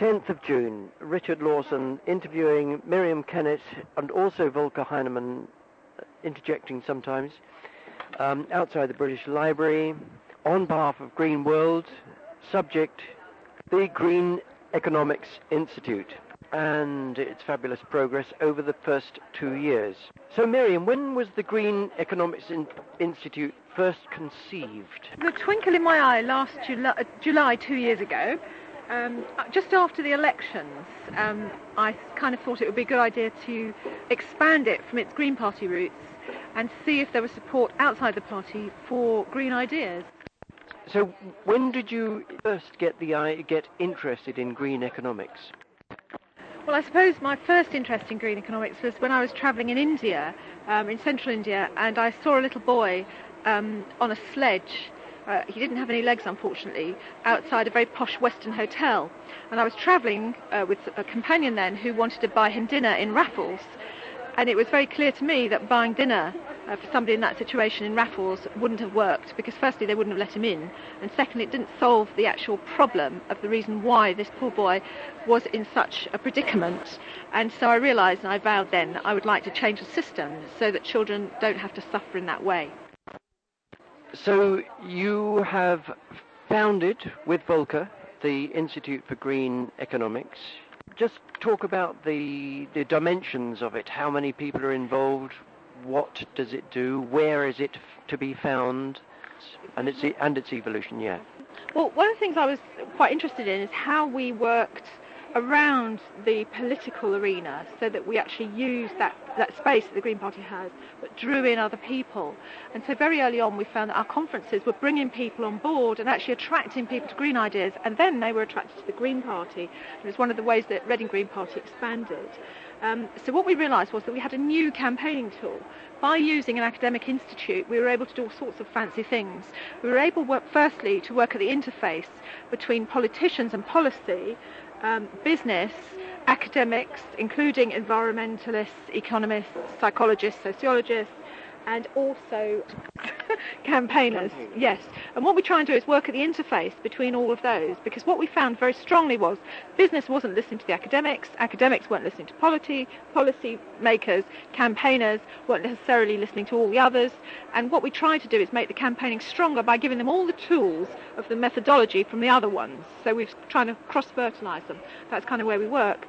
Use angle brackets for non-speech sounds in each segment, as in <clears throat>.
10th of June, Richard Lawson interviewing Miriam Kennet and also Volker Heinemann, uh, interjecting sometimes, um, outside the British Library on behalf of Green World, subject the Green Economics Institute and its fabulous progress over the first two years. So, Miriam, when was the Green Economics In- Institute first conceived? The twinkle in my eye last July, uh, July two years ago, um, just after the elections, um, I kind of thought it would be a good idea to expand it from its Green Party roots and see if there was support outside the party for green ideas. So, when did you first get the get interested in green economics? Well, I suppose my first interest in green economics was when I was travelling in India, um, in central India, and I saw a little boy um, on a sledge. Uh, he didn't have any legs, unfortunately, outside a very posh Western hotel. And I was travelling uh, with a companion then who wanted to buy him dinner in Raffles. And it was very clear to me that buying dinner uh, for somebody in that situation in Raffles wouldn't have worked because, firstly, they wouldn't have let him in, and secondly, it didn't solve the actual problem of the reason why this poor boy was in such a predicament. And so I realised and I vowed then I would like to change the system so that children don't have to suffer in that way. So you have founded with Volker the Institute for Green Economics. Just talk about the the dimensions of it. How many people are involved? What does it do? Where is it to be found? And its and its evolution. Yeah. Well, one of the things I was quite interested in is how we worked around the political arena so that we actually used that, that space that the Green Party has, but drew in other people. And so very early on we found that our conferences were bringing people on board and actually attracting people to green ideas, and then they were attracted to the Green Party. And it was one of the ways that Reading Green Party expanded. Um, so what we realised was that we had a new campaigning tool. By using an academic institute, we were able to do all sorts of fancy things. We were able, work, firstly, to work at the interface between politicians and policy, um, business, academics, including environmentalists, economists, psychologists, sociologists, and also <laughs> campaigners. Yes. And what we try and do is work at the interface between all of those because what we found very strongly was business wasn't listening to the academics, academics weren't listening to policy, policy makers, campaigners weren't necessarily listening to all the others. And what we try to do is make the campaigning stronger by giving them all the tools of the methodology from the other ones. So we're trying to cross-fertilise them. That's kind of where we work.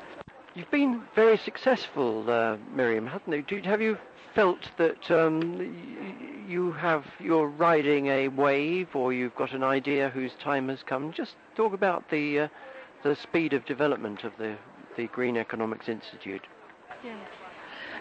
You've been very successful, uh, Miriam, haven't you? Have you felt that um, you have you're riding a wave, or you've got an idea whose time has come. Just talk about the uh, the speed of development of the the Green Economics Institute. Yeah.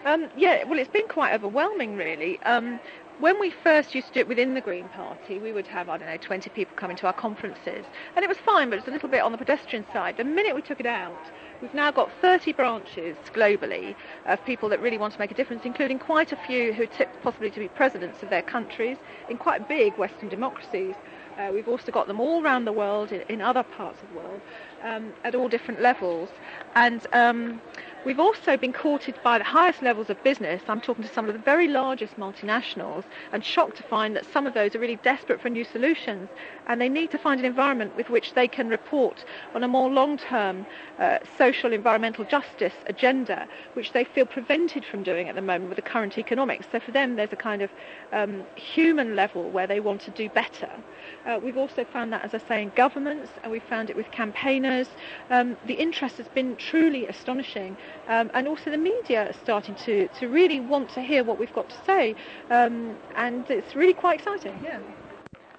Um, yeah, well, it's been quite overwhelming, really. Um, when we first used to do it within the Green Party, we would have, I don't know, 20 people coming to our conferences. And it was fine, but it was a little bit on the pedestrian side. The minute we took it out, We've now got 30 branches globally of people that really want to make a difference, including quite a few who tipped possibly to be presidents of their countries in quite big Western democracies. Uh, we've also got them all around the world, in, in other parts of the world, um, at all different levels. And um, We've also been courted by the highest levels of business. I'm talking to some of the very largest multinationals and shocked to find that some of those are really desperate for new solutions and they need to find an environment with which they can report on a more long-term uh, social environmental justice agenda, which they feel prevented from doing at the moment with the current economics. So for them, there's a kind of um, human level where they want to do better. Uh, we've also found that, as I say, in governments, and we've found it with campaigners. Um, the interest has been truly astonishing. Um, and also the media are starting to, to really want to hear what we've got to say. Um, and it's really quite exciting, yeah.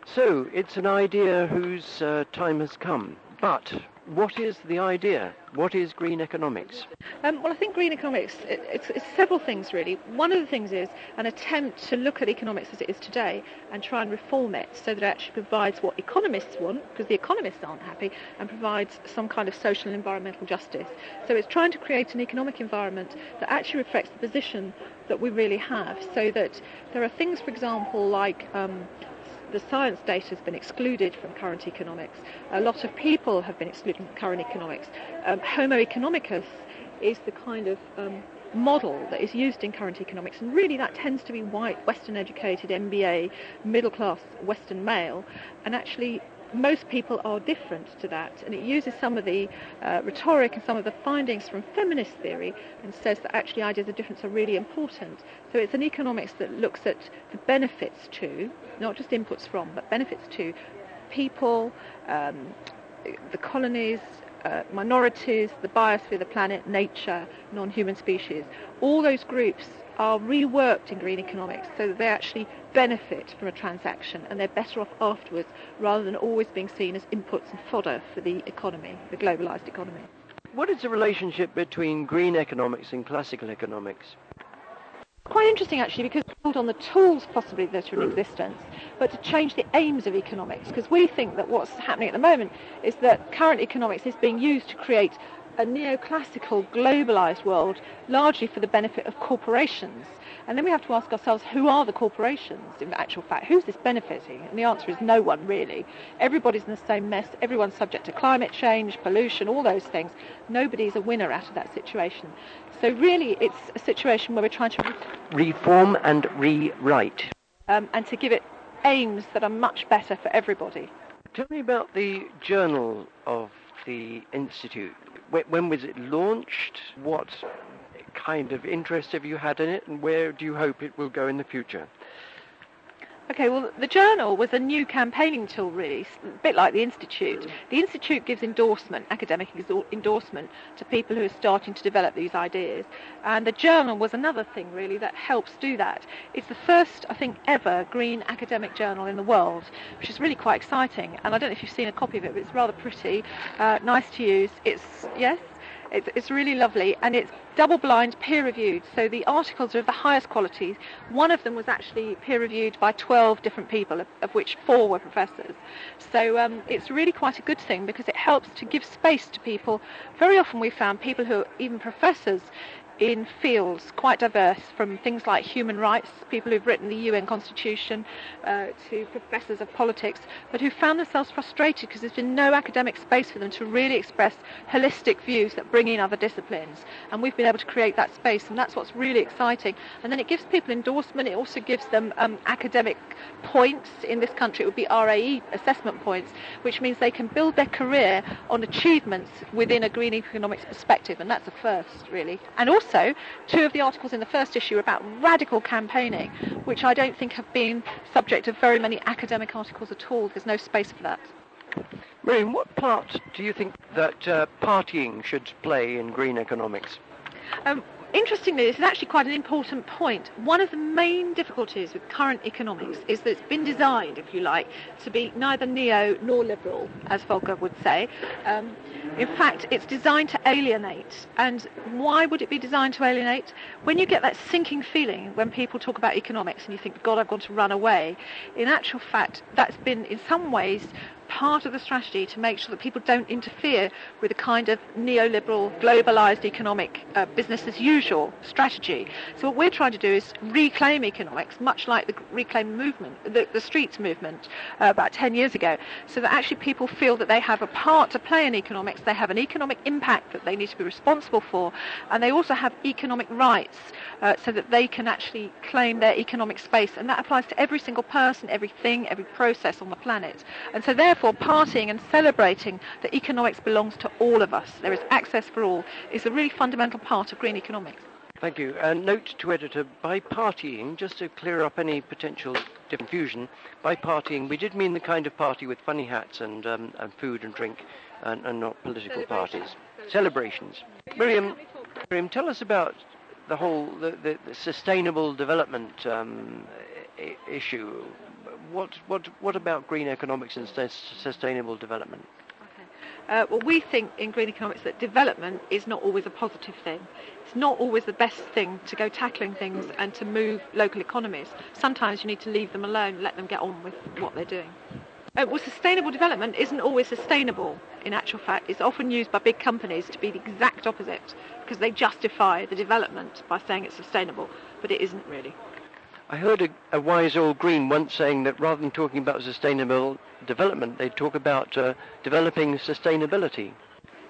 So it's an idea whose uh, time has come. But what is the idea? What is green economics? Um, well, I think green economics, it, it's, it's, several things really. One of the things is an attempt to look at economics as it is today and try and reform it so that it actually provides what economists want, because the economists aren't happy, and provides some kind of social and environmental justice. So it's trying to create an economic environment that actually reflects the position that we really have, so that there are things, for example, like um, the science data has been excluded from current economics. A lot of people have been excluded from current economics. Um, Homo economicus is the kind of um, model that is used in current economics, and really that tends to be white, Western educated, MBA, middle class Western male, and actually most people are different to that, and it uses some of the uh, rhetoric and some of the findings from feminist theory and says that actually ideas of difference are really important. So it's an economics that looks at the benefits to, not just inputs from, but benefits to people, um, the colonies, uh, minorities, the biosphere, the planet, nature, non-human species. All those groups are reworked in green economics so that they actually benefit from a transaction and they're better off afterwards rather than always being seen as inputs and fodder for the economy, the globalized economy. What is the relationship between green economics and classical economics? Quite interesting actually because build on the tools possibly that are in existence, but to change the aims of economics because we think that what's happening at the moment is that current economics is being used to create a neoclassical, globalized world, largely for the benefit of corporations. And then we have to ask ourselves, who are the corporations in actual fact? Who's this benefiting? And the answer is no one, really. Everybody's in the same mess. Everyone's subject to climate change, pollution, all those things. Nobody's a winner out of that situation. So really, it's a situation where we're trying to... Reform and rewrite. Um, and to give it aims that are much better for everybody. Tell me about the journal of the Institute. When was it launched? What kind of interest have you had in it, and where do you hope it will go in the future? Okay, well, the journal was a new campaigning tool, really, a bit like the Institute. The Institute gives endorsement, academic endorsement, to people who are starting to develop these ideas. And the journal was another thing, really, that helps do that. It's the first, I think, ever green academic journal in the world, which is really quite exciting. And I don't know if you've seen a copy of it, but it's rather pretty, uh, nice to use. It's, yes? It's, it's really lovely and it's double blind peer reviewed. So the articles are of the highest quality. One of them was actually peer reviewed by 12 different people, of, of which four were professors. So um, it's really quite a good thing because it helps to give space to people. Very often we found people who are even professors in fields quite diverse, from things like human rights, people who've written the UN Constitution, uh, to professors of politics, but who found themselves frustrated because there's been no academic space for them to really express holistic views that bring in other disciplines. And we've been able to create that space, and that's what's really exciting. And then it gives people endorsement, it also gives them um, academic points. In this country, it would be RAE assessment points, which means they can build their career on achievements within a green economics perspective, and that's a first, really. And also also, two of the articles in the first issue are about radical campaigning, which I don't think have been subject of very many academic articles at all. There's no space for that. Miriam, what part do you think that uh, partying should play in green economics? Um, Interestingly, this is actually quite an important point. One of the main difficulties with current economics is that it's been designed, if you like, to be neither neo nor liberal, as Volker would say. Um, in fact, it's designed to alienate. And why would it be designed to alienate? When you get that sinking feeling when people talk about economics and you think, God, I've got to run away, in actual fact, that's been in some ways part of the strategy to make sure that people don't interfere with the kind of neoliberal, globalized economic uh, business as usual strategy. So what we're trying to do is reclaim economics, much like the reclaim movement, the, the streets movement uh, about 10 years ago, so that actually people feel that they have a part to play in economics, they have an economic impact that they need to be responsible for, and they also have economic rights uh, so that they can actually claim their economic space. And that applies to every single person, everything, every process on the planet. And so therefore, therefore partying and celebrating that economics belongs to all of us, there is access for all, is a really fundamental part of green economics. Thank you. And note to editor, by partying, just to clear up any potential confusion, by partying we did mean the kind of party with funny hats and, um, and food and drink and, and not political parties. Celebrations. Miriam, Miriam, tell us about the whole the, the, the sustainable development um, I- issue what, what, what about green economics and sustainable development? Uh, well, we think in green economics that development is not always a positive thing. It's not always the best thing to go tackling things and to move local economies. Sometimes you need to leave them alone, let them get on with what they're doing. Uh, well, sustainable development isn't always sustainable. In actual fact, it's often used by big companies to be the exact opposite because they justify the development by saying it's sustainable, but it isn't really. I heard a, a, wise old green once saying that rather than talking about sustainable development, they talk about uh, developing sustainability.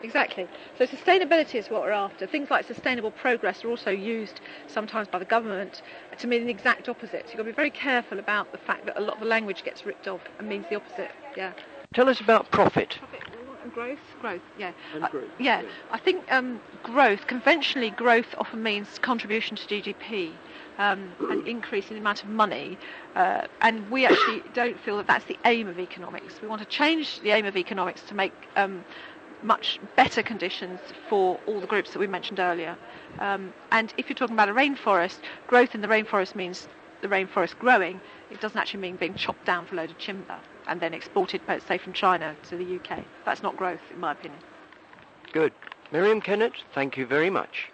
Exactly. So sustainability is what we're after. Things like sustainable progress are also used sometimes by the government to mean the exact opposite. So you've got to be very careful about the fact that a lot of the language gets ripped off and means the opposite. Yeah. Tell us about profit. And growth, growth, yeah. And Uh, growth, yeah. I think um, growth, conventionally growth often means contribution to GDP, um, an <clears throat> increase in the amount of money, uh, and we actually <coughs> don't feel that that's the aim of economics. We want to change the aim of economics to make um, much better conditions for all the groups that we mentioned earlier. Um, and if you're talking about a rainforest, growth in the rainforest means the rainforest growing. It doesn't actually mean being chopped down for a load of timber and then exported, say, from China to the UK. That's not growth, in my opinion. Good. Miriam Kennet, thank you very much.